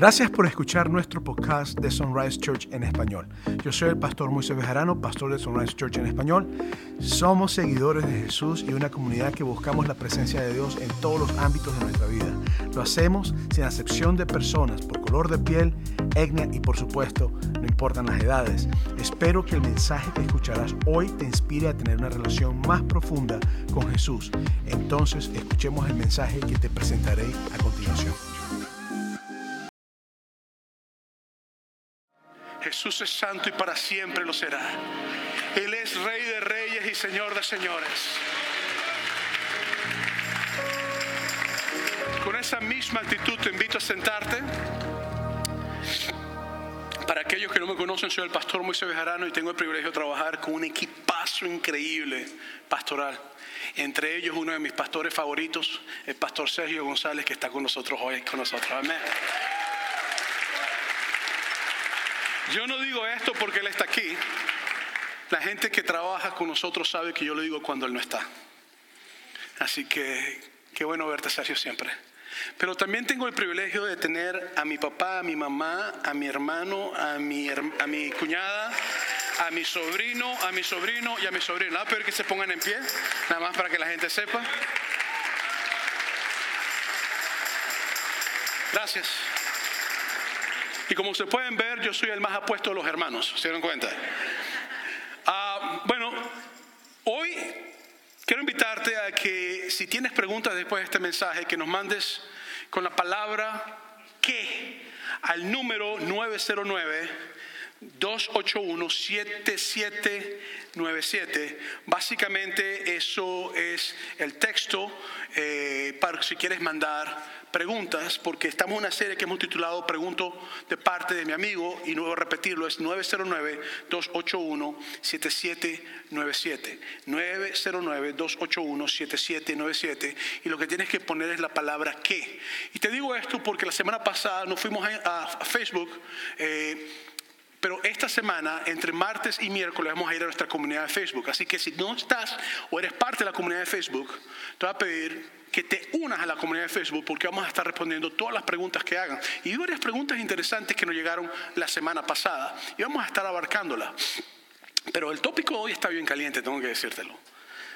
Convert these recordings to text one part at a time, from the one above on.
Gracias por escuchar nuestro podcast de Sunrise Church en español. Yo soy el pastor Moisés Bejarano, pastor de Sunrise Church en español. Somos seguidores de Jesús y una comunidad que buscamos la presencia de Dios en todos los ámbitos de nuestra vida. Lo hacemos sin acepción de personas, por color de piel, etnia y por supuesto, no importan las edades. Espero que el mensaje que escucharás hoy te inspire a tener una relación más profunda con Jesús. Entonces, escuchemos el mensaje que te presentaré a continuación. Jesús es santo y para siempre lo será. Él es Rey de reyes y Señor de señores. Con esa misma actitud te invito a sentarte. Para aquellos que no me conocen, soy el pastor Moisés Bejarano y tengo el privilegio de trabajar con un equipazo increíble pastoral. Entre ellos uno de mis pastores favoritos, el pastor Sergio González, que está con nosotros hoy, con nosotros. Amén. Yo no digo esto porque Él está aquí. La gente que trabaja con nosotros sabe que yo lo digo cuando Él no está. Así que qué bueno verte, Sergio, siempre. Pero también tengo el privilegio de tener a mi papá, a mi mamá, a mi hermano, a mi, cuñada, a mi sobrino, a mi sobrino y a mi sobrino. ¿No peor que se pongan en pie? Nada más para que la gente sepa. Gracias. Y como se pueden ver, yo soy el más apuesto de los hermanos, ¿se dieron cuenta? Ah, bueno, hoy quiero invitarte a que si tienes preguntas después de este mensaje, que nos mandes con la palabra que al número 909. 281-7797. Básicamente eso es el texto eh, para si quieres mandar preguntas, porque estamos en una serie que hemos titulado Pregunto de parte de mi amigo, y a repetirlo, es 909-281-7797. 909-281-7797. Y lo que tienes que poner es la palabra que. Y te digo esto porque la semana pasada nos fuimos a, Facebook. Eh, pero esta semana, entre martes y miércoles, vamos a ir a nuestra comunidad de Facebook. Así que si no estás o eres parte de la comunidad de Facebook, te voy a pedir que te unas a la comunidad de Facebook porque vamos a estar respondiendo todas las preguntas que hagan. Y varias preguntas interesantes que nos llegaron la semana pasada y vamos a estar abarcándolas. Pero el tópico hoy está bien caliente, tengo que decírtelo.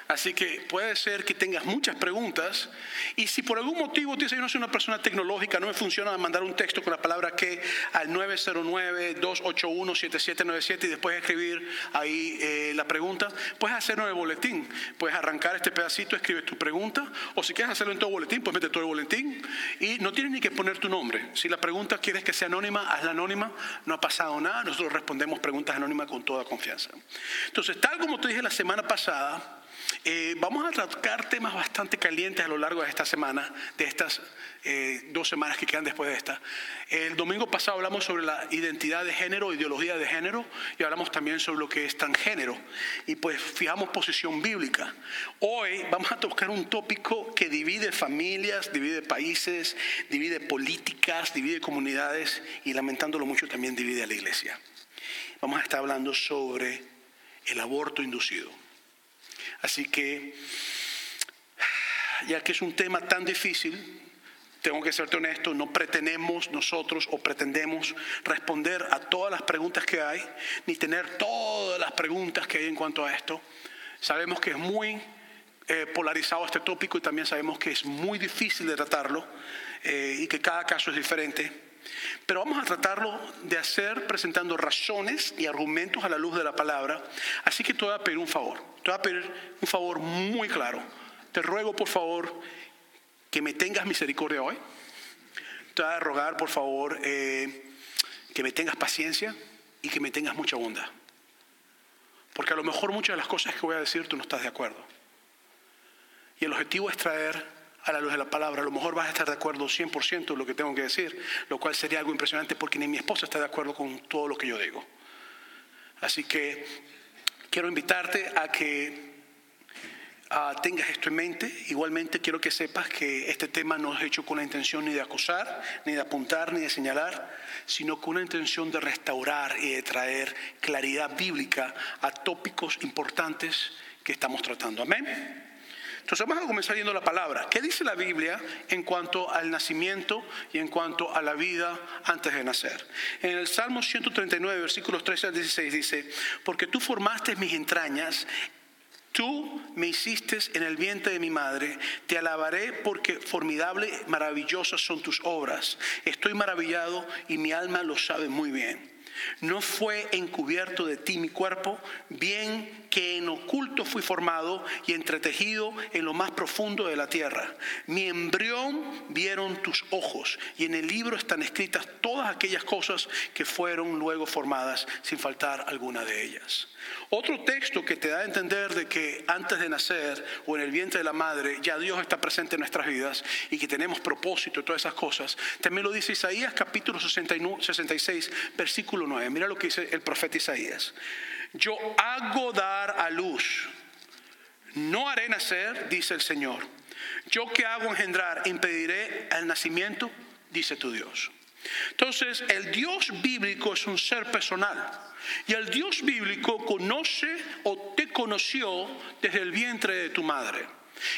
Así que puede ser que tengas muchas preguntas y si por algún motivo tú dices, yo no soy una persona tecnológica, no me funciona mandar un texto con la palabra que al 909-281-7797 y después escribir ahí eh, la pregunta, puedes hacerlo en el boletín. Puedes arrancar este pedacito, escribes tu pregunta o si quieres hacerlo en todo boletín, pues mete todo el boletín y no tienes ni que poner tu nombre. Si la pregunta quieres que sea anónima, hazla anónima, no ha pasado nada, nosotros respondemos preguntas anónimas con toda confianza. Entonces, tal como te dije la semana pasada, eh, vamos a tratar temas bastante calientes a lo largo de esta semana, de estas eh, dos semanas que quedan después de esta. El domingo pasado hablamos sobre la identidad de género, ideología de género, y hablamos también sobre lo que es transgénero. Y pues fijamos posición bíblica. Hoy vamos a tocar un tópico que divide familias, divide países, divide políticas, divide comunidades y lamentándolo mucho también divide a la iglesia. Vamos a estar hablando sobre el aborto inducido. Así que, ya que es un tema tan difícil, tengo que serte honesto, no pretendemos nosotros o pretendemos responder a todas las preguntas que hay, ni tener todas las preguntas que hay en cuanto a esto. Sabemos que es muy eh, polarizado este tópico y también sabemos que es muy difícil de tratarlo eh, y que cada caso es diferente. Pero vamos a tratarlo de hacer presentando razones y argumentos a la luz de la palabra. Así que te voy a pedir un favor. Te voy a pedir un favor muy claro. Te ruego, por favor, que me tengas misericordia hoy. Te voy a rogar, por favor, eh, que me tengas paciencia y que me tengas mucha bondad. Porque a lo mejor muchas de las cosas que voy a decir tú no estás de acuerdo. Y el objetivo es traer a la luz de la palabra. A lo mejor vas a estar de acuerdo 100% en lo que tengo que decir, lo cual sería algo impresionante porque ni mi esposa está de acuerdo con todo lo que yo digo. Así que quiero invitarte a que ah, tengas esto en mente. Igualmente quiero que sepas que este tema no es hecho con la intención ni de acusar, ni de apuntar, ni de señalar, sino con una intención de restaurar y de traer claridad bíblica a tópicos importantes que estamos tratando. Amén. Entonces vamos a comenzar viendo la palabra. ¿Qué dice la Biblia en cuanto al nacimiento y en cuanto a la vida antes de nacer? En el Salmo 139, versículos 13 al 16 dice, porque tú formaste mis entrañas, Tú me hiciste en el vientre de mi madre, te alabaré porque formidable, maravillosas son tus obras. Estoy maravillado y mi alma lo sabe muy bien. No fue encubierto de ti mi cuerpo, bien que en oculto fui formado y entretejido en lo más profundo de la tierra. Mi embrión vieron tus ojos y en el libro están escritas todas aquellas cosas que fueron luego formadas sin faltar alguna de ellas. Otro texto que te da a entender de que antes de nacer o en el vientre de la madre ya Dios está presente en nuestras vidas y que tenemos propósito y todas esas cosas, también lo dice Isaías capítulo 66, versículo 9. Mira lo que dice el profeta Isaías. Yo hago dar a luz, no haré nacer, dice el Señor. Yo que hago engendrar, impediré el nacimiento, dice tu Dios. Entonces, el Dios bíblico es un ser personal. Y el Dios bíblico conoce o te conoció desde el vientre de tu madre.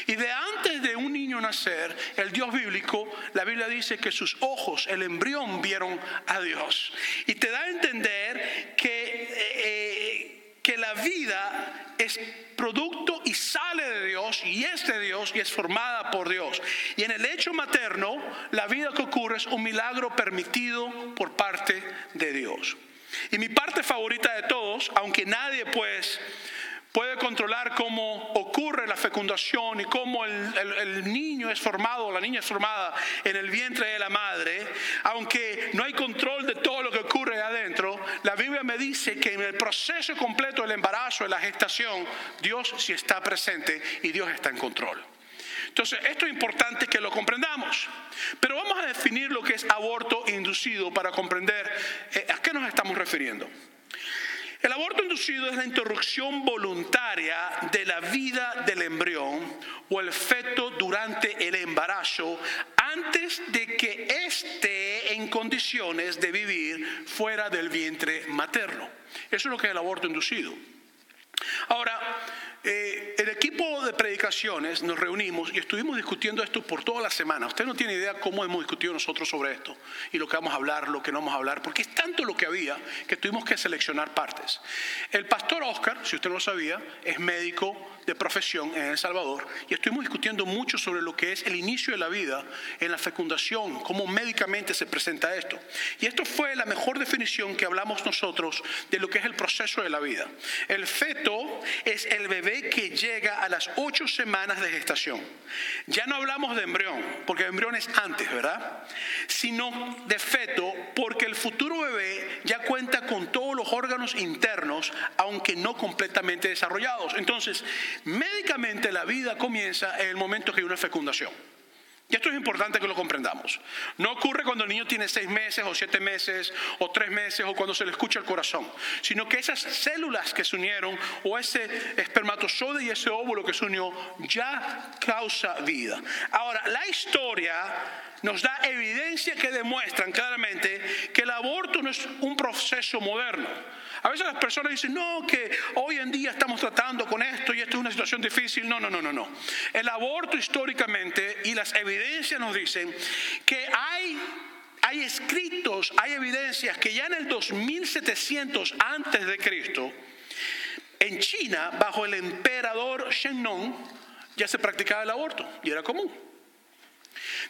Y de antes de un niño nacer, el Dios bíblico, la Biblia dice que sus ojos, el embrión, vieron a Dios. Y te da a entender que, eh, que la vida es producto y sale de Dios y es de Dios y es formada por Dios. Y en el hecho materno, la vida que ocurre es un milagro permitido por parte de Dios. Y mi parte favorita de todos, aunque nadie pues puede controlar cómo ocurre la fecundación y cómo el, niño es formado o la niña es formada en el vientre de la madre, aunque no hay control de todo lo que ocurre adentro, la Biblia me dice que en el proceso completo del embarazo, de la gestación, Dios sí está presente y Dios está en control. Entonces, esto es importante que lo comprendamos. Pero vamos a definir lo que es aborto inducido para comprender eh, a qué nos estamos refiriendo. El aborto inducido es la interrupción voluntaria de la vida del embrión o el feto durante el embarazo antes de que esté en condiciones de vivir fuera del vientre materno. Eso es lo que es el aborto inducido. Ahora, eh, el equipo de predicaciones nos reunimos y estuvimos discutiendo esto por toda la semana. Usted no tiene idea cómo hemos discutido nosotros sobre esto y lo que vamos a hablar, lo que no vamos a hablar, porque es tanto lo que había que tuvimos que seleccionar partes. El pastor Oscar, si usted no lo sabía, es médico de profesión en El Salvador y estuvimos discutiendo mucho sobre lo que es el inicio de la vida en la fecundación, cómo médicamente se presenta esto. Y esto fue la mejor definición que hablamos nosotros de lo que es el proceso de la vida. El feto es el bebé que llega a las ocho semanas de gestación. Ya no hablamos de embrión, porque embrión es antes, ¿verdad? Sino de feto, porque el futuro bebé ya cuenta con todos los órganos internos, aunque no completamente desarrollados. Entonces, Médicamente la vida comienza en el momento que hay una fecundación. Y esto es importante que lo comprendamos. No ocurre cuando el niño tiene seis meses o siete meses o tres meses o cuando se le escucha el corazón, sino que esas células que se unieron o ese espermatozoide y ese óvulo que se unió ya causa vida. Ahora, la historia nos da evidencia que demuestran claramente que el aborto no es un proceso moderno. A veces las personas dicen, no, que hoy en día estamos tratando con esto y esto es una situación difícil. No, no, no, no, no. El aborto históricamente y las evidencias nos dicen que hay hay escritos, hay evidencias que ya en el 2700 antes de Cristo, en China, bajo el emperador Nong, ya se practicaba el aborto y era común.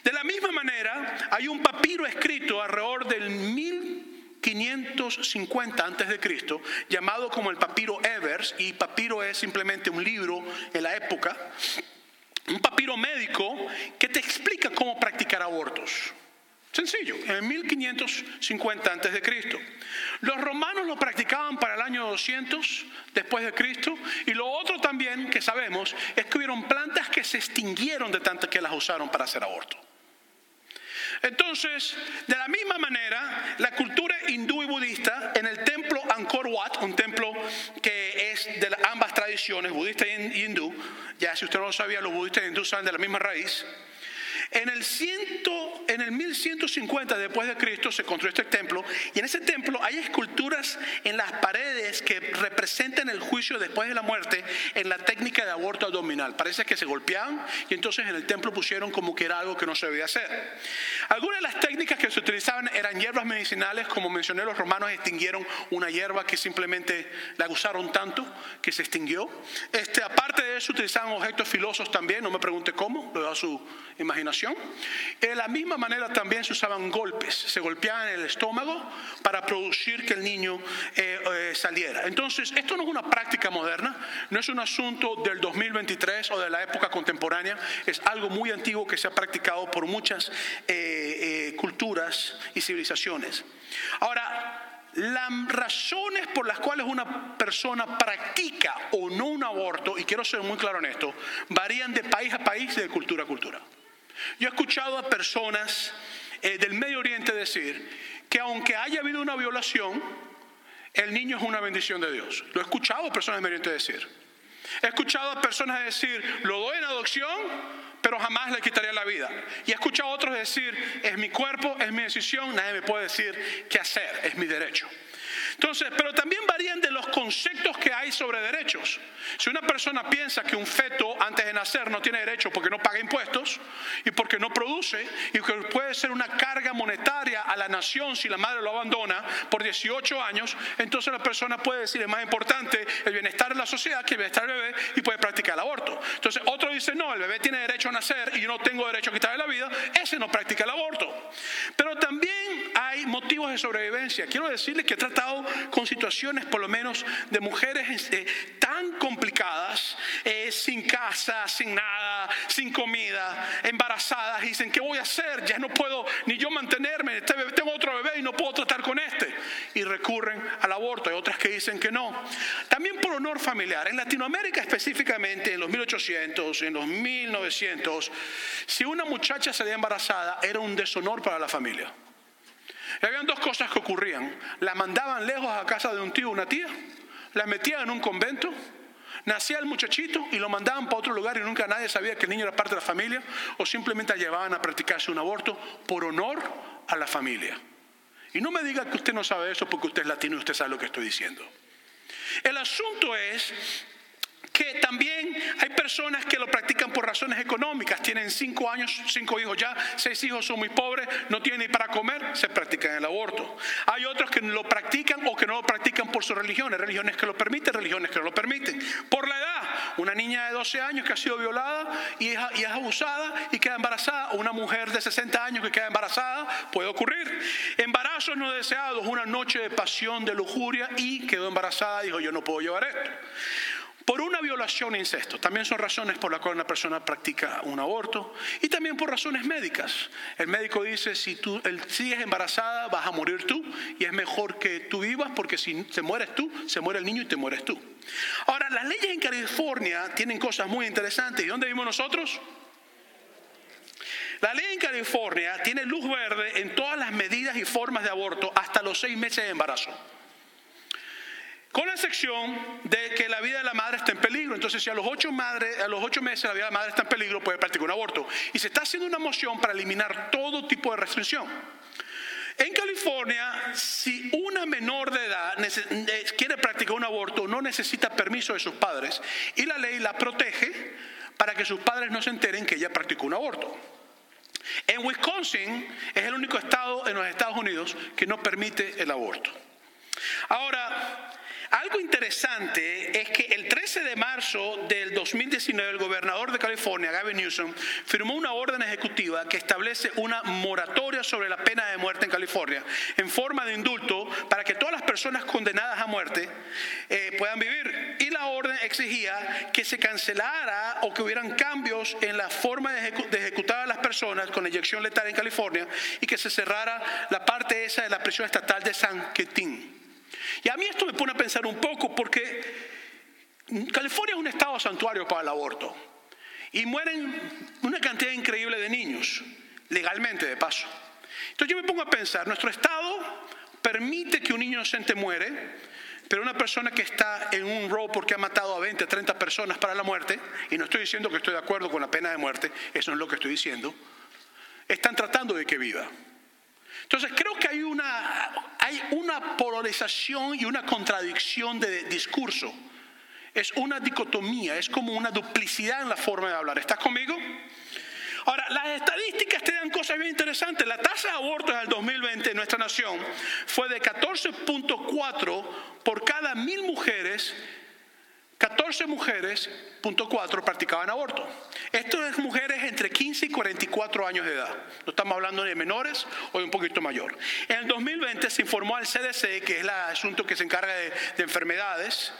De la misma manera, hay un papiro escrito alrededor del mil 550 antes de Cristo, llamado como el papiro Evers, y papiro es simplemente un libro en la época, un papiro médico que te explica cómo practicar abortos. Sencillo, en 1550 antes de Cristo. Los romanos lo practicaban para el año 200 después de Cristo y lo otro también que sabemos es que plantas que se extinguieron de tanto que las usaron para hacer aborto. Entonces, de la misma manera, la cultura hindú y budista en el templo Angkor Wat, un templo que es de ambas tradiciones, budista y hindú, ya si usted no lo sabía, los budistas y hindú salen de la misma raíz, En el, ciento, en el 1150 después de Cristo se construyó este templo y en ese templo hay esculturas en las paredes que representan el juicio después de la muerte en la técnica de aborto abdominal. Parece que se golpeaban y entonces en el templo pusieron como que era algo que no se debía hacer. Algunas de las técnicas que se utilizaban eran hierbas medicinales, como mencioné, los romanos extinguieron una hierba que simplemente la usaron tanto que se extinguió. Este, aparte de eso utilizaban objetos filosos también, no me pregunte cómo, lo da su imaginación. De la misma manera también se usaban golpes, se golpeaban el estómago para producir que el niño eh, eh, saliera. Entonces, esto no es una práctica moderna, no es un asunto del 2023 o de la época contemporánea, es algo muy antiguo que se ha practicado por muchas eh, culturas y civilizaciones. Ahora, las razones por las cuales una persona practica o no un aborto, y quiero ser muy claro en esto, varían de país a país de cultura a cultura. Yo he escuchado a personas eh, del Medio Oriente decir que aunque haya habido una violación, el niño es una bendición de Dios. Lo he escuchado a personas del Medio Oriente decir. He escuchado a personas decir, lo doy en adopción, pero jamás le quitaría la vida. Y he escuchado a otros decir, es mi cuerpo, es mi decisión, nadie me puede decir qué hacer, es mi derecho. Entonces, pero también varían de los conceptos que hay sobre derechos. Si una persona piensa que un feto antes de nacer no tiene derecho porque no paga impuestos y porque no produce y que puede ser una carga monetaria a la nación si la madre lo abandona por 18 años, entonces la persona puede decir es más importante el bienestar de la sociedad que el bienestar del bebé y puede practicar el aborto. Entonces otro dice no, el bebé tiene derecho a nacer y yo no tengo derecho a quitarle la vida, ese no practica el aborto. Pero también hay motivos de sobrevivencia. Quiero decirles que he tratado con situaciones por lo menos de mujeres eh, tan complicadas, eh, sin casa, sin nada, sin comida, embarazadas, dicen, ¿qué voy a hacer? Ya no puedo ni yo mantenerme, este tengo otro bebé y no puedo tratar con este. Y recurren al aborto. Hay otras que dicen que no. También por honor familiar. En Latinoamérica específicamente, en los 1800, en los 1900, si una muchacha salía embarazada, era un deshonor para la familia. Y habían dos cosas que ocurrían. La mandaban lejos a casa de un tío o una tía, la metían en un convento, nacía el muchachito y lo mandaban para otro lugar y nunca nadie sabía que el niño era parte de la familia o simplemente llevaban a practicarse un aborto por honor a la familia. Y no me diga que usted no sabe eso porque usted es latino y usted sabe lo que estoy diciendo. El asunto es que también hay personas que lo practican por razones económicas, tienen cinco años, cinco hijos ya, seis hijos son muy pobres, no tienen ni para comer, se practican el aborto. Hay otros que lo practican o que no lo practican por sus religiones, religiones que lo permiten, religiones que no lo permiten. Por la edad, una niña de 12 años que ha sido violada y es, y es abusada y queda embarazada, una mujer de 60 años que queda embarazada, puede ocurrir. Embarazos no deseados, una noche de pasión, de lujuria y quedó embarazada, dijo yo no puedo llevar esto por una violación e incesto. También son razones por las cuales una persona practica un aborto y también por razones médicas. El médico dice, si tú sigues embarazada vas a morir tú y es mejor que tú vivas porque si te mueres tú, se muere el niño y te mueres tú. Ahora, las leyes en California tienen cosas muy interesantes. ¿Y dónde vivimos nosotros? La ley en California tiene luz verde en todas las medidas y formas de aborto hasta los seis meses de embarazo. Con la excepción de que la vida de la madre está en peligro. Entonces, si a los ocho, a los ocho meses la vida de la madre está en peligro, puede practicar un aborto. Y se está haciendo una moción para eliminar todo tipo de restricción. En California, si una menor de edad quiere practicar un aborto, no necesita permiso de sus padres y la ley la protege para que sus padres no se enteren que ella practicó un aborto. En Wisconsin es el único estado en los Estados Unidos que no permite el aborto. Ahora, algo interesante es que el 13 de marzo del 2019 el gobernador de California, Gavin Newsom, firmó una orden ejecutiva que establece una moratoria sobre la pena de muerte en California en forma de indulto para que todas las personas condenadas a muerte eh, puedan vivir. Y la orden exigía que se cancelara o que hubieran cambios en la forma de, ejecutar a las personas con inyección letal en California y que se cerrara la parte esa de la prisión estatal de San Quintín. Y a mí esto me pone a pensar un poco porque California es un estado santuario para el aborto y mueren una cantidad increíble de niños, legalmente de paso. Entonces yo me pongo a pensar, nuestro estado permite que un niño inocente muere, pero una persona que está en un robo porque ha matado a 20, 30 personas para la muerte, y no estoy diciendo que estoy de acuerdo con la pena de muerte, eso no es lo que estoy diciendo, están tratando de que viva. Entonces creo que hay una, hay una polarización y una contradicción de discurso. Es una dicotomía, es como una duplicidad en la forma de hablar. ¿Estás conmigo? Ahora, las estadísticas te dan cosas bien interesantes. La tasa de abortos del 2020 en nuestra nación fue de 14.4 por cada mil mujeres 14 mujeres, punto 4, practicaban aborto. Esto es mujeres entre 15 y 44 años de edad. No estamos hablando de menores o de un poquito mayor. En el 2020 se informó al CDC, que es el asunto que se encarga de, de enfermedades,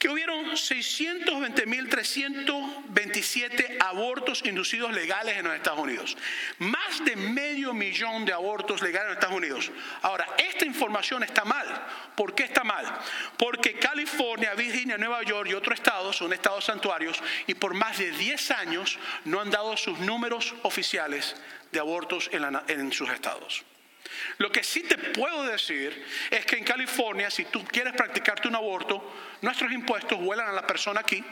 que hubieron 620.327 abortos inducidos legales en los Estados Unidos. Más de medio millón de abortos legales en los Estados Unidos. Ahora, esta información está mal. ¿Por qué está mal? Porque California, Virginia, Nueva York y otros estados son estados santuarios y por más de 10 años no han dado sus números oficiales de abortos en, en sus estados. Lo que sí te puedo decir es que en California, si tú quieres practicarte un aborto, nuestros impuestos vuelan a la persona aquí,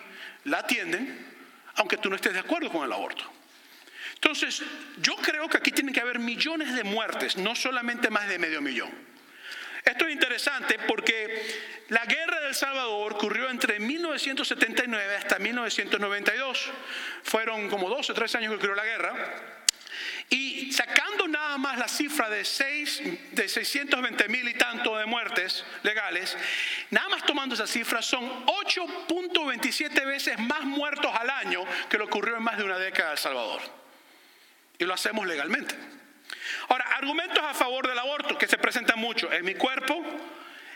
la atienden, aunque tú no estés de acuerdo con el aborto. Entonces, yo creo que aquí tienen que haber millones de muertes, no solamente más de medio millón. Esto es interesante porque la guerra del Salvador ocurrió entre 1979 hasta 1992. Fueron como dos o tres años que ocurrió la guerra. Y sacando nada más la cifra de, 6, de 620 mil y tanto de muertes legales, nada más tomando esa cifra son 8.27 veces más muertos al año que lo ocurrió en más de una década en El Salvador. Y lo hacemos legalmente. Ahora, argumentos a favor del aborto que se presentan mucho. En mi cuerpo,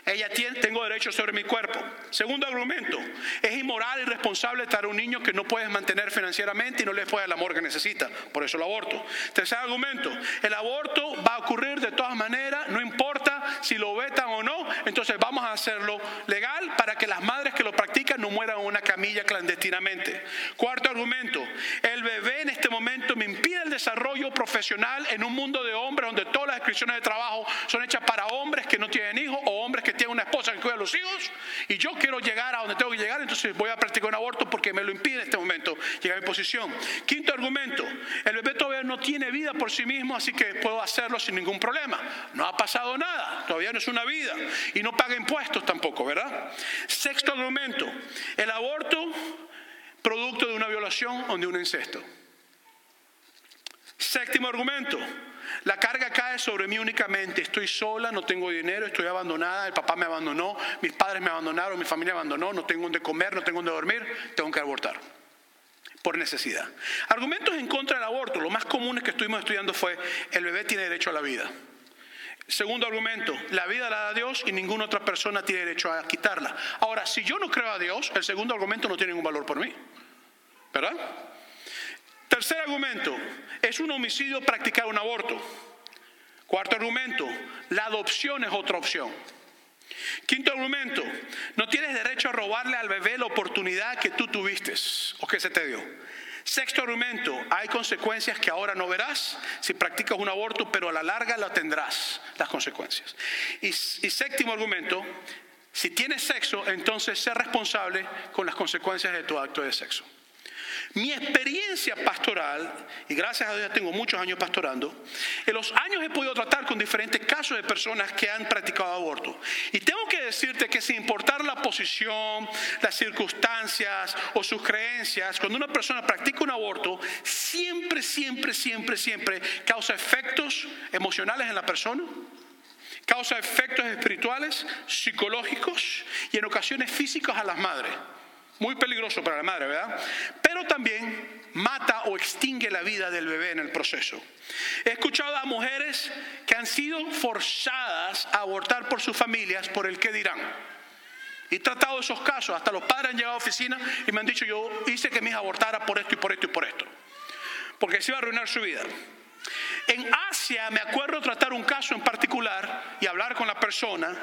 ella tiene, tengo derecho sobre mi cuerpo. Segundo argumento, es inmoral y irresponsable estar a un niño que no puedes mantener financieramente y no le puede el amor que necesita. Por eso el aborto. Tercer argumento, el aborto va a ocurrir de todas maneras, no importa si lo vetan o no, entonces vamos a hacerlo legal para que las madres que lo practican no mueran en una camilla clandestinamente. Cuarto argumento, el bebé en este momento me impide el desarrollo profesional en un mundo de hombres donde todas las descripciones de trabajo son hechas para hombres que no tienen hijos o hombres que tiene una esposa que cuida a los hijos y yo quiero llegar a donde tengo que llegar, entonces voy a practicar un aborto porque me lo impide en este momento llegar a mi posición. Quinto argumento, el bebé todavía no tiene vida por sí mismo, así que puedo hacerlo sin ningún problema. No ha pasado nada, todavía no es una vida y no paga impuestos tampoco, ¿verdad? Sexto argumento, el aborto producto de una violación o de un incesto. Séptimo argumento, la carga cae sobre mí únicamente. Estoy sola, no tengo dinero, estoy abandonada, el papá me abandonó, mis padres me abandonaron, mi familia abandonó, no tengo donde comer, no tengo donde dormir, tengo que abortar por necesidad. Argumentos en contra del aborto, lo más común que estuvimos estudiando fue el bebé tiene derecho a la vida. Segundo argumento, la vida la da Dios y ninguna otra persona tiene derecho a quitarla. Ahora, si yo no creo a Dios, el segundo argumento no tiene ningún valor por mí. ¿Verdad? Tercer argumento, es un homicidio practicar un aborto. Cuarto argumento, la adopción es otra opción. Quinto argumento, no tienes derecho a robarle al bebé la oportunidad que tú tuviste o que se te dio. Sexto argumento, hay consecuencias que ahora no verás si practicas un aborto, pero a la larga la tendrás, las consecuencias. Y, y séptimo argumento, si tienes sexo, entonces sé responsable con las consecuencias de tu acto de sexo. Mi experiencia pastoral, y gracias a Dios tengo muchos años pastorando, en los años he podido tratar con diferentes casos de personas que han practicado aborto. Y tengo que decirte que sin importar la posición, las circunstancias o sus creencias, cuando una persona practica un aborto, siempre, siempre, siempre, siempre causa efectos emocionales en la persona, causa efectos espirituales, psicológicos y en ocasiones físicos a las madres. Muy peligroso para la madre, ¿verdad? Pero también mata o extingue la vida del bebé en el proceso. He escuchado a mujeres que han sido forzadas a abortar por sus familias por el qué dirán. He tratado esos casos, hasta los padres han llegado a oficina y me han dicho, yo hice que mi hija abortara por esto y por esto y por esto. Porque se iba a arruinar su vida. En Asia me acuerdo tratar un caso en particular y hablar con la persona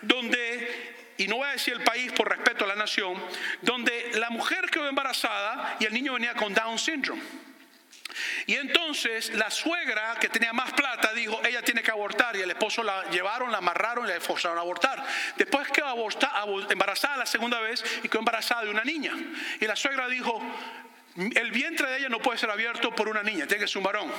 donde y no voy a decir el país por respeto a la nación, donde la mujer quedó embarazada y el niño venía con Down syndrome. Y entonces la suegra que tenía más plata dijo, ella tiene que abortar y el esposo la llevaron, la amarraron y la forzaron a abortar. Después quedó embarazada la segunda vez y quedó embarazada de una niña. Y la suegra dijo, el vientre de ella no puede ser abierto por una niña, tiene que ser un varón.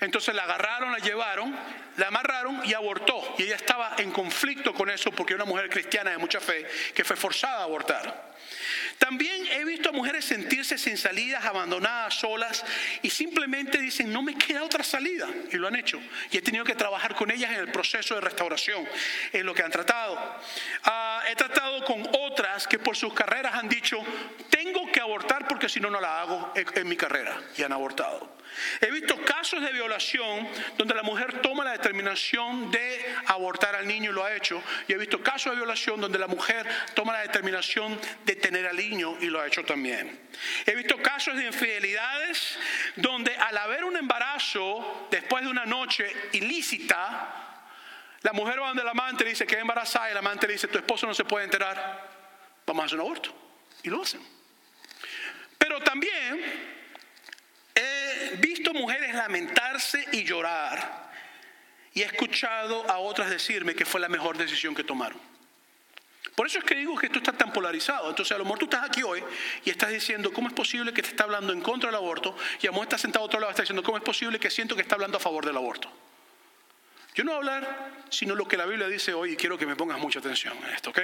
Entonces la agarraron, la llevaron, la amarraron y abortó. Y ella estaba en conflicto con eso porque era una mujer cristiana de mucha fe que fue forzada a abortar. También he visto a mujeres sentirse sin salidas, abandonadas, solas, y simplemente dicen, no me queda otra salida, y lo han hecho. Y he tenido que trabajar con ellas en el proceso de restauración, en lo que han tratado. Ah, he tratado con otras que por sus carreras han dicho, tengo que abortar porque si no, no la hago en mi carrera, y han abortado. He visto casos de violación donde la mujer toma la determinación de abortar al niño y lo ha hecho. Y he visto casos de violación donde la mujer toma la determinación de tener al niño y lo ha hecho también. He visto casos de infidelidades donde al haber un embarazo después de una noche ilícita, la mujer va donde el amante le dice que es embarazada y el amante le dice tu esposo no se puede enterar, vamos a hacer un aborto. Y lo hacen. Pero también He visto mujeres lamentarse y llorar y he escuchado a otras decirme que fue la mejor decisión que tomaron. Por eso es que digo que esto está tan polarizado. Entonces, a lo mejor tú estás aquí hoy y estás diciendo, ¿cómo es posible que te está hablando en contra del aborto? Y a lo mejor estás sentado a otro lado y estás diciendo, ¿cómo es posible que siento que está hablando a favor del aborto? Yo no a hablar sino lo que la Biblia dice hoy y quiero que me pongas mucha atención en esto, ¿ok?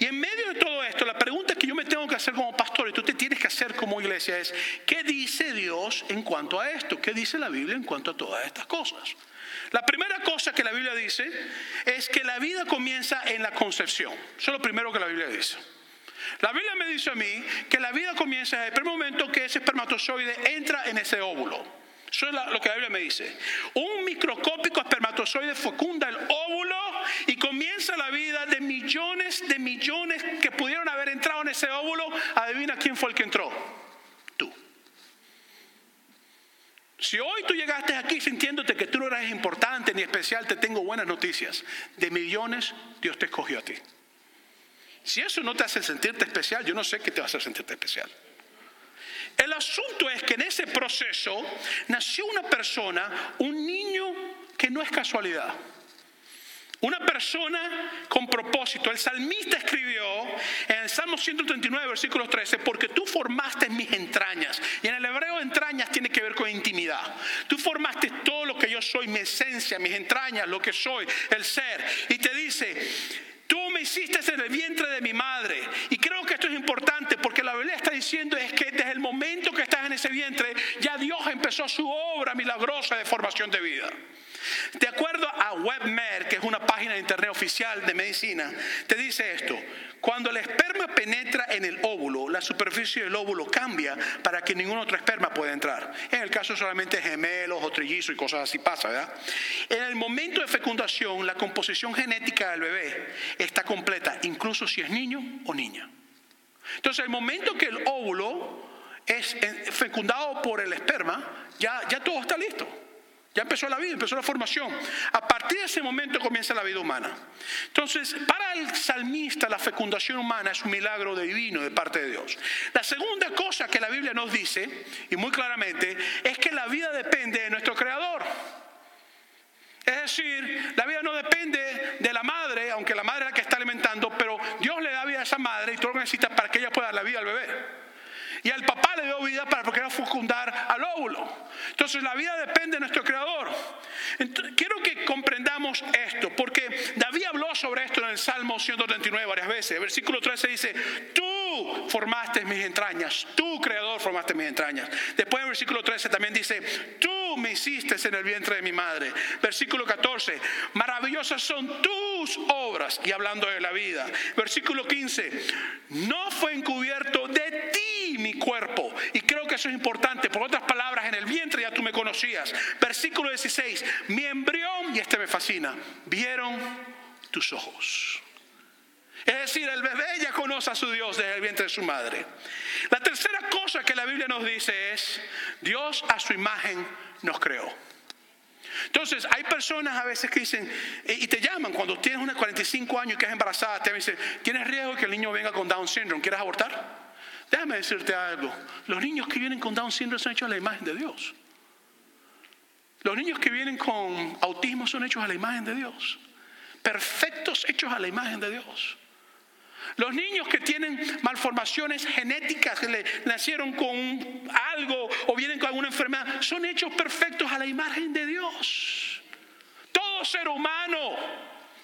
Y en medio de todo esto, la pregunta que yo me tengo que hacer como pastor y tú te tienes que hacer como iglesia es, ¿qué dice Dios en cuanto a esto? ¿Qué dice la Biblia en cuanto a todas estas cosas? La primera cosa que la Biblia dice es que la vida comienza en la concepción. Eso es lo primero que la Biblia dice. La Biblia me dice a mí que la vida comienza en el primer momento que ese espermatozoide entra en ese óvulo. Eso es lo que la Biblia me dice. Un microscópico espermatozoide fecunda el óvulo y comienza la vida de millones de millones que pudieron haber entrado en ese óvulo. Adivina quién fue el que entró. Tú. Si hoy tú llegaste aquí sintiéndote que tú no eres importante ni especial, te tengo buenas noticias. De millones, Dios te escogió a ti. Si eso no te hace sentirte especial, yo no sé qué te va a hacer sentirte especial. El asunto es que en ese proceso nació una persona, un niño que no es casualidad. Una persona con propósito. El salmista escribió en el Salmo 139, versículo 13, porque tú formaste mis entrañas. Y en el hebreo entrañas tiene que ver con intimidad. Tú formaste todo lo que yo soy, mi esencia, mis entrañas, lo que soy, el ser. Y te dice, Tú me hiciste en el vientre de mi madre. Y creo que esto es importante porque la Biblia está diciendo es que momento que estás en ese vientre, ya Dios empezó su obra milagrosa de formación de vida. De acuerdo a WebMed, que es una página de internet oficial de medicina, te dice esto. Cuando el esperma penetra en el óvulo, la superficie del óvulo cambia para que ningún otro esperma pueda entrar. En el caso solamente gemelos o trillizos y cosas así pasa, ¿verdad? En el momento de fecundación, la composición genética del bebé está completa, incluso si es niño o niña. Entonces, el momento que el óvulo es fecundado por el esperma, ya, ya todo está listo. Ya empezó la vida, empezó la formación. A partir de ese momento comienza la vida humana. Entonces, para el salmista la fecundación humana es un milagro divino de parte de Dios. La segunda cosa que la Biblia nos dice, y muy claramente, es que la vida depende de nuestro Creador. Es decir, la vida no depende de la madre, aunque la madre es la que está alimentando, pero Dios le da vida a esa madre y tú lo necesitas para que ella pueda dar la vida al bebé. Y al papá le dio vida para era fecundar al óvulo. Entonces la vida depende de nuestro creador. quiero que comprendamos esto, porque David habló sobre esto en el Salmo 139 varias veces. El versículo 13 dice, tú formaste mis entrañas, tú creador formaste mis entrañas. Después el versículo 13 también dice, tú me hiciste en el vientre de mi madre. Versículo 14, maravillosas son tus obras. Y hablando de la vida. Versículo 15, no fue encubierto mi cuerpo. Y creo que eso es importante. Por otras palabras, en el vientre ya tú me conocías. Versículo 16, mi embrión, y este me fascina, vieron tus ojos. Es decir, el bebé ya conoce a su Dios desde el vientre de su madre. La tercera cosa que la Biblia nos dice es, Dios a su imagen nos creó. Entonces, hay personas a veces que dicen, eh, y te llaman cuando tienes unos 45 años y que es embarazada, te dicen, tienes riesgo que el niño venga con Down syndrome, ¿quieres abortar? Déjame decirte algo. Los niños que vienen con Down syndrome son hechos a la imagen de Dios. Los niños que vienen con autismo son hechos a la imagen de Dios. Perfectos hechos a la imagen de Dios. Los niños que tienen malformaciones genéticas, que le nacieron con algo o vienen con alguna enfermedad, son hechos perfectos a la imagen de Dios. Todo ser humano,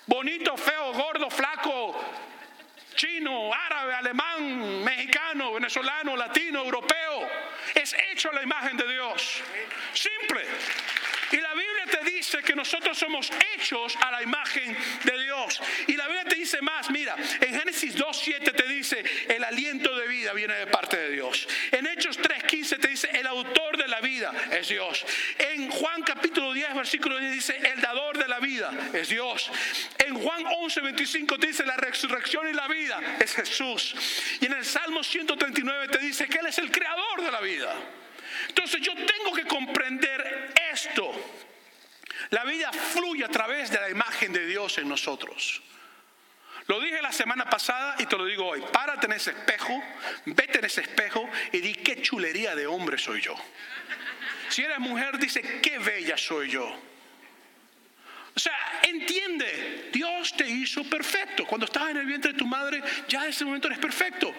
bonito, feo, gordo, flaco, chino, árabe, alemán, mexicano, venezolano, latino, europeo, es hecho a la imagen de Dios. Simple. Y la Biblia te dice que nosotros somos hechos a la imagen de Dios. Y la Biblia te dice más, mira, en Génesis 2.7 te dice, el aliento de vida viene de parte de Dios. En Hechos 3.15 te dice, el autor de la vida es Dios. En Juan capítulo 10, versículo 10 dice, el dador de la vida es Dios. En Juan 11.25 te dice, la resurrección y la vida es Jesús. Y en el Salmo 139 te dice que Él es el creador de la vida. Entonces yo tengo que comprender esto. La vida fluye a través de la imagen de Dios en nosotros. Lo dije la semana pasada y te lo digo hoy. Párate en ese espejo, vete en ese espejo y di qué chulería de hombre soy yo. Si eres mujer, dice qué bella soy yo. O sea, entiende, Dios te hizo perfecto. Cuando estabas en el vientre de tu madre, ya en ese momento eres perfecto.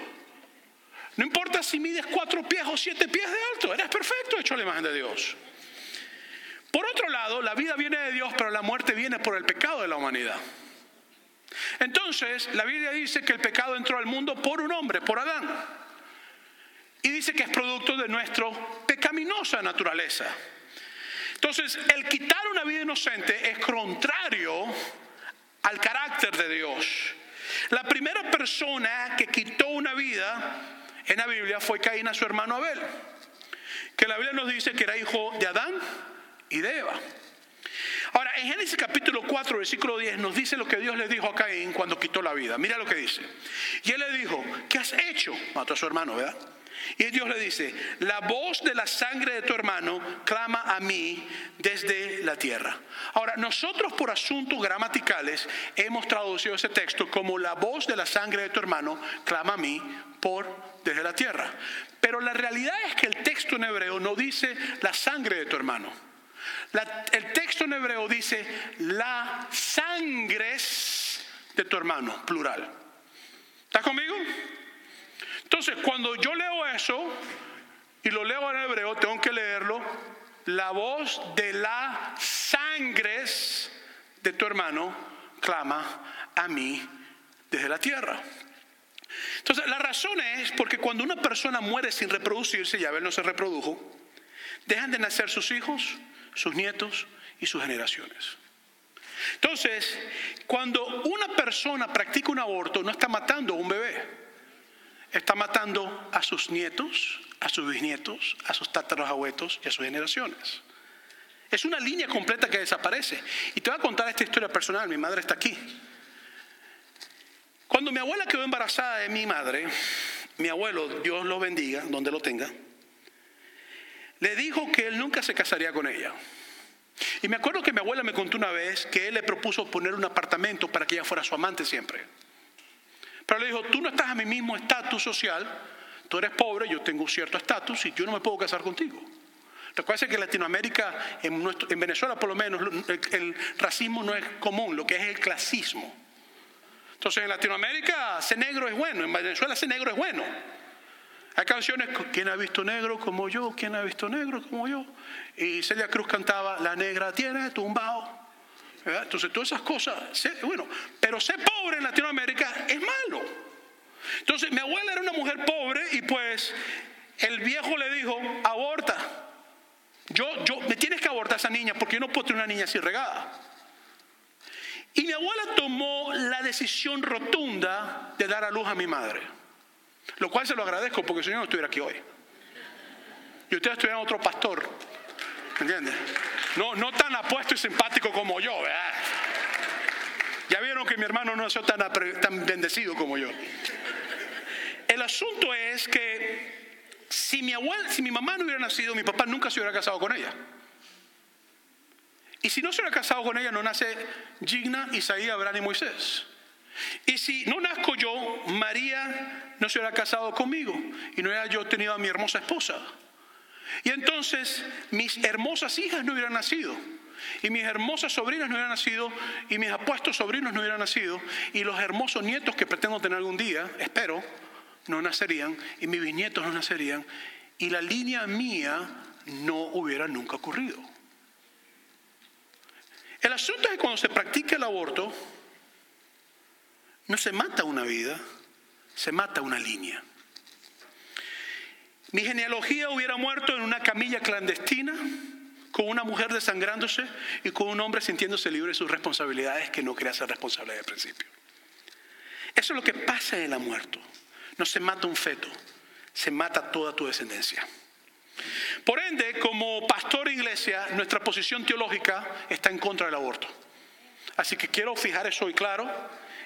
No importa si mides cuatro pies o siete pies de alto, eres perfecto hecho a la imagen de Dios. Por otro lado, la vida viene de Dios, pero la muerte viene por el pecado de la humanidad. Entonces, la Biblia dice que el pecado entró al mundo por un hombre, por Adán. Y dice que es producto de nuestra pecaminosa naturaleza. Entonces, el quitar una vida inocente es contrario al carácter de Dios. La primera persona que quitó una vida en la Biblia fue Caín a su hermano Abel, que la Biblia nos dice que era hijo de Adán y de Eva. Ahora, en Génesis capítulo 4, versículo 10, nos dice lo que Dios le dijo a Caín cuando quitó la vida. Mira lo que dice. Y él le dijo, ¿qué has hecho? Mató a su hermano, ¿verdad? Y Dios le dice, la voz de la sangre de tu hermano clama a mí desde la tierra. Ahora, nosotros por asuntos gramaticales hemos traducido ese texto como la voz de la sangre de tu hermano clama a mí por desde la tierra. Pero la realidad es que el texto en hebreo no dice la sangre de tu hermano. El texto en hebreo dice la sangres de tu hermano, plural. ¿Estás conmigo? Entonces, cuando yo leo eso y lo leo en hebreo, tengo que leerlo la voz de la sangres de tu hermano clama a mí desde la tierra. Entonces, la razón es porque cuando una persona muere sin reproducirse, ya ver, no se reprodujo, dejan de nacer sus hijos, sus nietos y sus generaciones. Entonces, cuando una persona practica un aborto, no está matando a un bebé, está matando a sus nietos, a sus bisnietos, a sus tatarabuelos y a sus generaciones. Es una línea completa que desaparece. Y te voy a contar esta historia personal. Mi madre está aquí. Cuando mi abuela quedó embarazada de mi madre, mi abuelo, Dios lo bendiga, donde lo tenga, le dijo que él nunca se casaría con ella. Y me acuerdo que mi abuela me contó una vez que él le propuso poner un apartamento para que ella fuera su amante siempre. Pero le dijo, tú no estás a mi mismo estatus social, tú eres pobre, yo tengo un cierto estatus y yo no me puedo casar contigo. Recuerda que en Latinoamérica, en, en Venezuela por lo menos, el racismo no es común, lo que es el clasismo. Entonces en Latinoamérica ser negro es bueno, en Venezuela ser negro es bueno. Hay canciones, ¿quién ha visto negro como yo? ¿Quién ha visto negro como yo? Y Celia Cruz cantaba, la negra tiene tumbao. Entonces todas esas cosas, bueno, pero ser pobre en Latinoamérica es malo. Entonces mi abuela era una mujer pobre y pues el viejo le dijo, aborta. Yo, yo, me tienes que abortar a esa niña porque yo no puedo tener una niña así regada. Y mi abuela tomó la decisión rotunda de dar a luz a mi madre. Lo cual se lo agradezco porque si no, no estuviera aquí hoy. Y ustedes estuvieran otro pastor. ¿Entiendes? No, no tan apuesto y simpático como yo, ¿verdad? Ya vieron que mi hermano no sido tan, tan bendecido como yo. El asunto es que si mi abuela, si mi mamá no hubiera nacido, mi papá nunca se hubiera casado con ella. Y si no se hubiera casado con ella, no nace Gigna, Isaías, Abraham y Moisés. Y si no nazco yo, María no se hubiera casado conmigo y no hubiera yo tenido a mi hermosa esposa. Y entonces mis hermosas hijas no hubieran nacido. y mis hermosas sobrinas no hubieran nacido, y mis apuestos sobrinos no hubieran nacido, y los hermosos nietos que pretendo tener algún día, espero, no nacerían, y mis bisnietos no nacerían, y la línea mía no hubiera nunca ocurrido. El asunto es que cuando se practica el aborto, no se mata una vida, se mata una línea. Mi genealogía hubiera muerto en una camilla clandestina, con una mujer desangrándose y con un hombre sintiéndose libre de sus responsabilidades que no quería ser responsable desde el principio. Eso es lo que pasa en el muerto. No se mata un feto, se mata toda tu descendencia. Por ende, como pastor de iglesia, nuestra posición teológica está en contra del aborto. Así que quiero fijar eso hoy claro.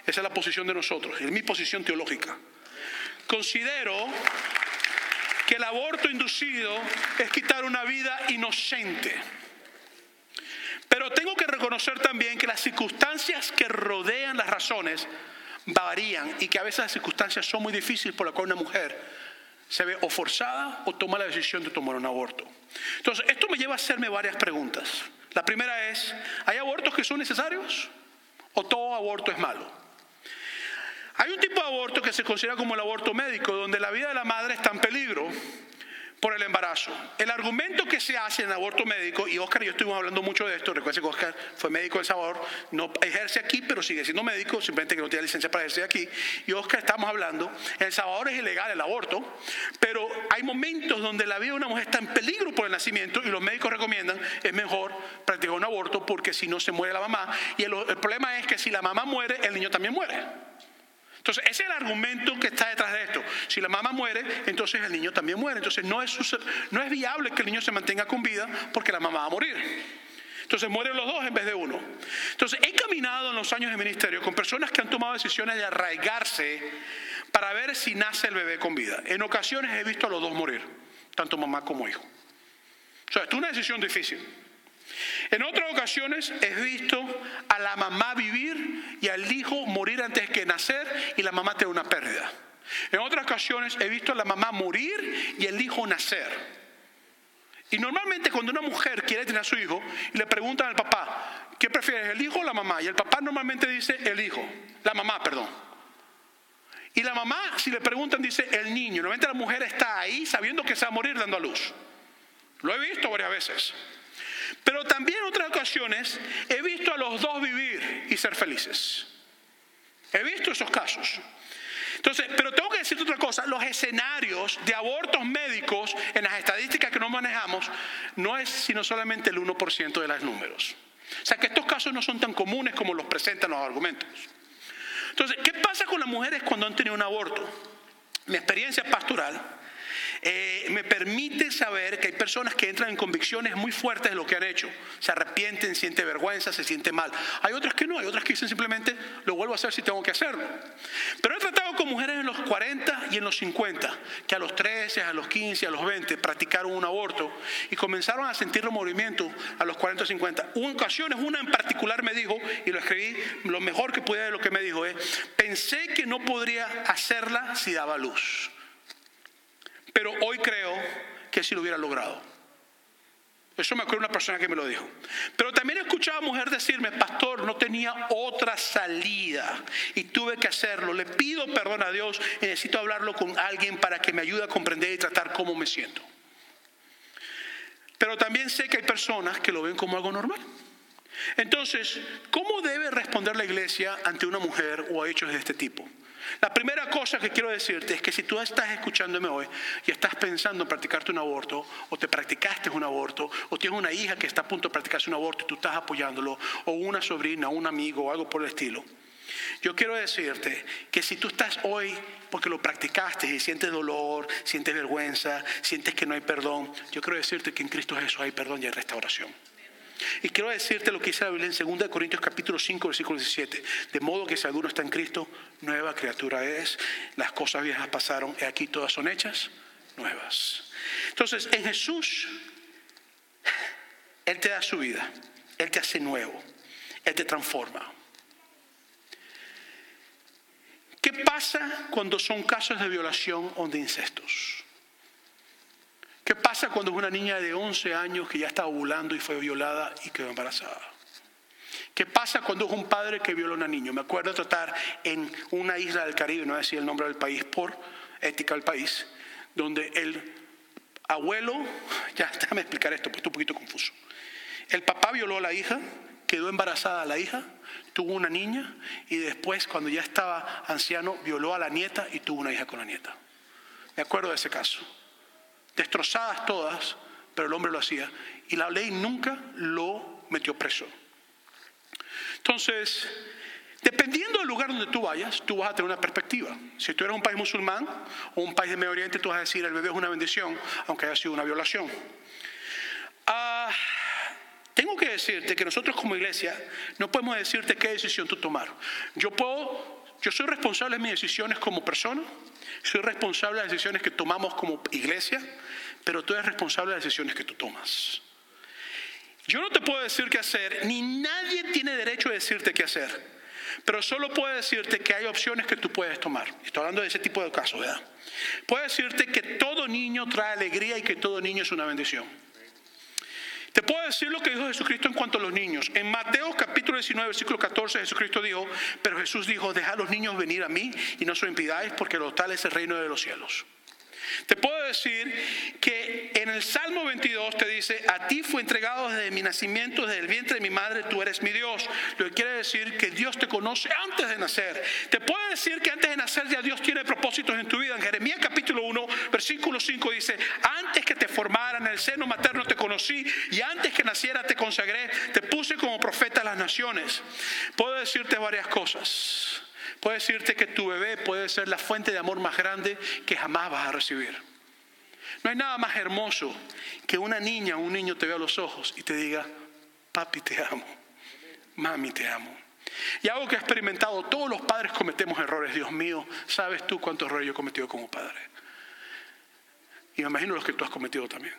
Esa es la posición de nosotros, es mi posición teológica. Considero que el aborto inducido es quitar una vida inocente. Pero tengo que reconocer también que las circunstancias que rodean las razones varían y que a veces las circunstancias son muy difíciles por las cuales una mujer se ve o forzada o toma la decisión de tomar un aborto. Entonces, esto me lleva a hacerme varias preguntas. La primera es, ¿hay abortos que son necesarios o todo aborto es malo? Hay un tipo de aborto que se considera como el aborto médico, donde la vida de la madre está en peligro por el embarazo. El argumento que se hace en el aborto médico, y Oscar y yo estuvimos hablando mucho de esto, recuerden que Oscar fue médico en Salvador, no ejerce aquí, pero sigue siendo médico, simplemente que no tiene licencia para ejercer aquí. Y Oscar estamos hablando, en El Salvador es ilegal el aborto, pero hay momentos donde la vida de una mujer está en peligro por el nacimiento y los médicos recomiendan, es mejor practicar un aborto porque si no se muere la mamá. Y el, el problema es que si la mamá muere, el niño también muere. Entonces, ese es el argumento que está detrás de esto. Si la mamá muere, entonces el niño también muere. Entonces, no es, no es viable que el niño se mantenga con vida porque la mamá va a morir. Entonces mueren los dos en vez de uno. Entonces he caminado en los años de ministerio con personas que han tomado decisiones de arraigarse para ver si nace el bebé con vida. En ocasiones he visto a los dos morir, tanto mamá como hijo. O sea, es una decisión difícil. En otras ocasiones he visto a la mamá vivir y al hijo morir antes que nacer y la mamá tener una pérdida. En otras ocasiones he visto a la mamá morir y el hijo nacer. Y normalmente cuando una mujer quiere tener a su hijo y le preguntan al papá, ¿qué prefieres, el hijo o la mamá? Y el papá normalmente dice el hijo, la mamá, perdón. Y la mamá, si le preguntan, dice el niño. Normalmente la mujer está ahí sabiendo que se va a morir dando a luz. Lo he visto varias veces. Pero también en otras ocasiones he visto a los dos vivir y ser felices. He visto esos casos. Entonces, pero tengo que decirte otra cosa, los escenarios de abortos médicos en las estadísticas que no manejamos no es sino solamente el 1% de los números. O sea que estos casos no son tan comunes como los presentan los argumentos. Entonces, ¿qué pasa con las mujeres cuando han tenido un aborto? Mi experiencia pastoral eh, me permite saber que hay personas que entran en convicciones muy fuertes de lo que han hecho. Se arrepienten, sienten vergüenza, se sienten mal. Hay otras que no, hay otras que dicen simplemente, lo vuelvo a hacer si tengo que hacerlo. Pero he tratado con mujeres en los 40 y en los 50, que a los 13, a los 15, a los 20 practicaron un aborto y comenzaron a sentir los movimientos a los 40 o 50. Hubo ocasiones, una en particular me dijo, y lo escribí, lo mejor que pude de lo que me dijo es, pensé que no podría hacerla si daba luz. Pero hoy creo que sí lo hubiera logrado. Eso me acuerdo una persona que me lo dijo. Pero también he escuchado a mujer decirme, pastor, no tenía otra salida y tuve que hacerlo. Le pido perdón a Dios y necesito hablarlo con alguien para que me ayude a comprender y tratar cómo me siento. Pero también sé que hay personas que lo ven como algo normal. Entonces, ¿cómo debe responder la iglesia ante una mujer o a hechos de este tipo? La primera cosa que quiero decirte es que si tú estás escuchándome hoy y estás pensando en practicarte un aborto, o te practicaste un aborto, o tienes una hija que está a punto de practicarse un aborto y tú estás apoyándolo, o una sobrina, un amigo, o algo por el estilo, yo quiero decirte que si tú estás hoy porque lo practicaste y sientes dolor, sientes vergüenza, sientes que no hay perdón, yo quiero decirte que en Cristo Jesús hay perdón y hay restauración. Y quiero decirte lo que dice la Biblia en 2 Corintios capítulo 5, versículo 17. De modo que si alguno está en Cristo, nueva criatura es. Las cosas viejas pasaron y aquí todas son hechas nuevas. Entonces, en Jesús, Él te da su vida. Él te hace nuevo. Él te transforma. ¿Qué pasa cuando son casos de violación o de incestos? ¿Qué pasa cuando es una niña de 11 años que ya está ovulando y fue violada y quedó embarazada? ¿Qué pasa cuando es un padre que viola a una niña? Me acuerdo tratar en una isla del Caribe, no voy a decir el nombre del país por ética del país, donde el abuelo, ya déjame explicar esto, porque estoy un poquito confuso. El papá violó a la hija, quedó embarazada la hija, tuvo una niña y después, cuando ya estaba anciano, violó a la nieta y tuvo una hija con la nieta. Me acuerdo de ese caso destrozadas todas, pero el hombre lo hacía. Y la ley nunca lo metió preso. Entonces, dependiendo del lugar donde tú vayas, tú vas a tener una perspectiva. Si tú eres un país musulmán o un país de Medio Oriente, tú vas a decir el bebé es una bendición, aunque haya sido una violación. Ah, tengo que decirte que nosotros como iglesia no podemos decirte qué decisión tú tomar. Yo puedo, yo soy responsable de mis decisiones como persona, soy responsable de las decisiones que tomamos como iglesia, pero tú eres responsable de las decisiones que tú tomas. Yo no te puedo decir qué hacer, ni nadie tiene derecho a decirte qué hacer. Pero solo puedo decirte que hay opciones que tú puedes tomar. Estoy hablando de ese tipo de casos, ¿verdad? Puedo decirte que todo niño trae alegría y que todo niño es una bendición. Te puedo decir lo que dijo Jesucristo en cuanto a los niños. En Mateo capítulo 19, versículo 14, Jesucristo dijo, pero Jesús dijo, deja a los niños venir a mí y no se impidáis porque lo tal es el reino de los cielos. Te puedo decir que en el Salmo 22 te dice, a ti fue entregado desde mi nacimiento, desde el vientre de mi madre, tú eres mi Dios. Lo que quiere decir que Dios te conoce antes de nacer. Te puedo decir que antes de nacer ya Dios tiene propósitos en tu vida. En Jeremías capítulo 1, versículo 5 dice, antes que te formara en el seno materno te conocí y antes que naciera te consagré, te puse como profeta a las naciones. Puedo decirte varias cosas. Puedo decirte que tu bebé puede ser la fuente de amor más grande que jamás vas a recibir. No hay nada más hermoso que una niña o un niño te vea a los ojos y te diga, papi te amo, mami te amo. Y algo que he experimentado, todos los padres cometemos errores, Dios mío, sabes tú cuántos errores yo he cometido como padre. Y me imagino los que tú has cometido también.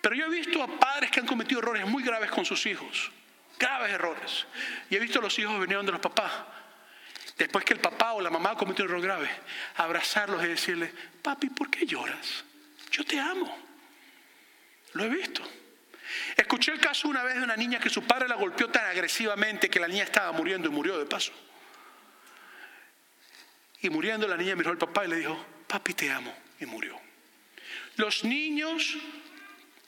Pero yo he visto a padres que han cometido errores muy graves con sus hijos, graves errores. Y he visto a los hijos venir de los papás después que el papá o la mamá cometió un error grave, abrazarlos y decirle, papi, ¿por qué lloras? Yo te amo. Lo he visto. Escuché el caso una vez de una niña que su padre la golpeó tan agresivamente que la niña estaba muriendo y murió de paso. Y muriendo la niña miró al papá y le dijo, papi te amo. Y murió. Los niños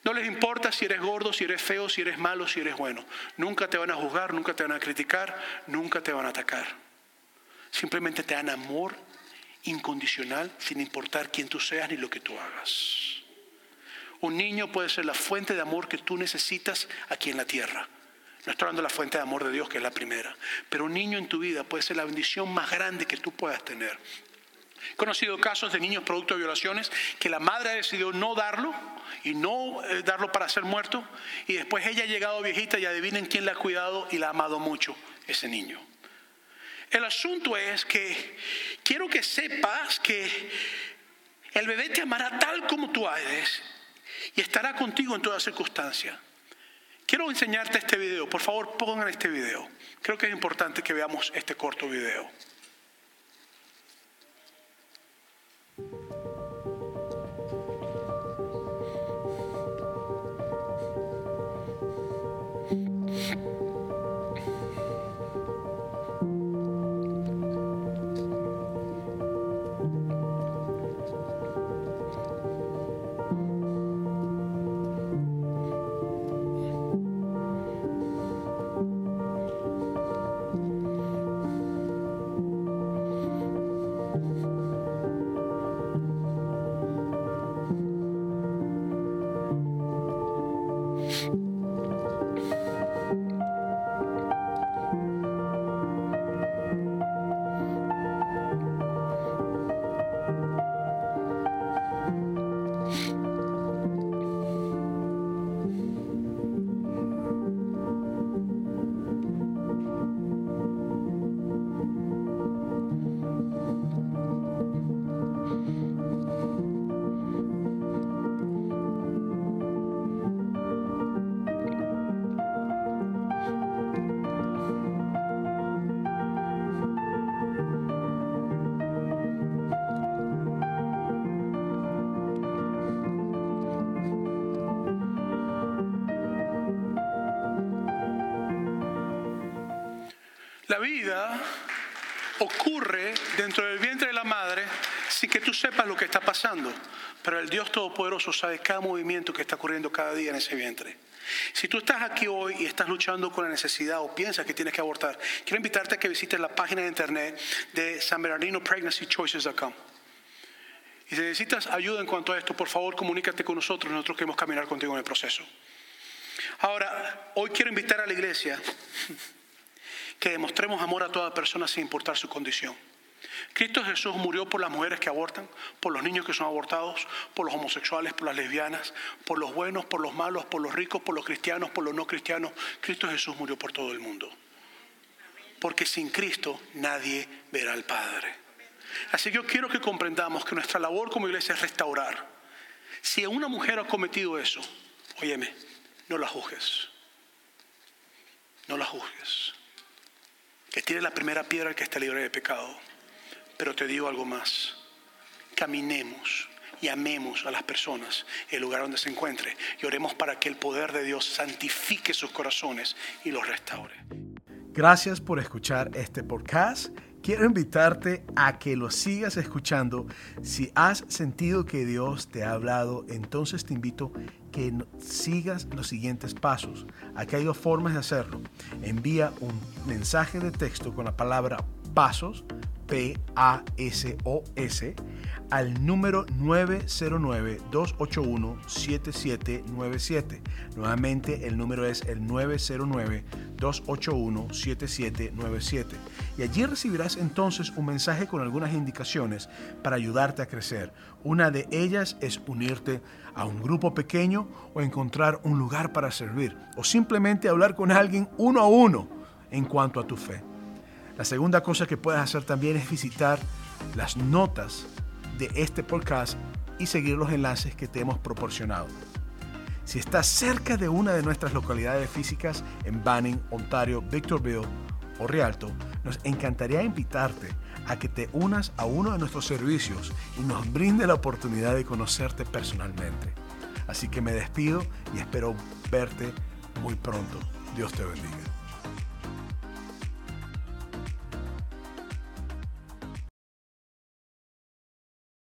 no les importa si eres gordo, si eres feo, si eres malo, si eres bueno. Nunca te van a juzgar, nunca te van a criticar, nunca te van a atacar. Simplemente te dan amor incondicional sin importar quién tú seas ni lo que tú hagas. Un niño puede ser la fuente de amor que tú necesitas aquí en la tierra. No estoy hablando de la fuente de amor de Dios, que es la primera. Pero un niño en tu vida puede ser la bendición más grande que tú puedas tener. He conocido casos de niños producto de violaciones que la madre ha decidido no darlo y no eh, darlo para ser muerto. Y después ella ha llegado viejita y adivinen quién la ha cuidado y la ha amado mucho, ese niño. El asunto es que quiero que sepas que el bebé te amará tal como tú eres y estará contigo en toda circunstancia. Quiero enseñarte este video. Por favor, pongan este video. Creo que es importante que veamos este corto video. La vida ocurre dentro del vientre de la madre sin que tú sepas lo que está pasando. Pero el Dios Todopoderoso sabe cada movimiento que está ocurriendo cada día en ese vientre. Si tú estás aquí hoy y estás luchando con la necesidad o piensas que tienes que abortar, quiero invitarte a que visites la página de internet de San Bernardino Pregnancy Choices.com. Y si necesitas ayuda en cuanto a esto, por favor comunícate con nosotros, nosotros queremos caminar contigo en el proceso. Ahora, hoy quiero invitar a la iglesia que demostremos amor a toda persona sin importar su condición. Cristo Jesús murió por las mujeres que abortan, por los niños que son abortados, por los homosexuales, por las lesbianas, por los buenos, por los malos, por los ricos, por los cristianos, por los no cristianos. Cristo Jesús murió por todo el mundo. Porque sin Cristo nadie verá al Padre. Así que yo quiero que comprendamos que nuestra labor como iglesia es restaurar. Si una mujer ha cometido eso, óyeme, no la juzgues. No la juzgues. Que tiene la primera piedra que está libre de pecado. Pero te digo algo más. Caminemos y amemos a las personas el lugar donde se encuentre y oremos para que el poder de Dios santifique sus corazones y los restaure. Gracias por escuchar este podcast. Quiero invitarte a que lo sigas escuchando. Si has sentido que Dios te ha hablado, entonces te invito que sigas los siguientes pasos. Aquí hay dos formas de hacerlo. Envía un mensaje de texto con la palabra pasos P-A-S-O-S al número 909-281-7797. Nuevamente el número es el 909-281-7797. Y allí recibirás entonces un mensaje con algunas indicaciones para ayudarte a crecer. Una de ellas es unirte a un grupo pequeño o encontrar un lugar para servir o simplemente hablar con alguien uno a uno en cuanto a tu fe. La segunda cosa que puedes hacer también es visitar las notas de este podcast y seguir los enlaces que te hemos proporcionado. Si estás cerca de una de nuestras localidades físicas en Banning, Ontario, Victorville o Rialto, nos encantaría invitarte a que te unas a uno de nuestros servicios y nos brinde la oportunidad de conocerte personalmente. Así que me despido y espero verte muy pronto. Dios te bendiga.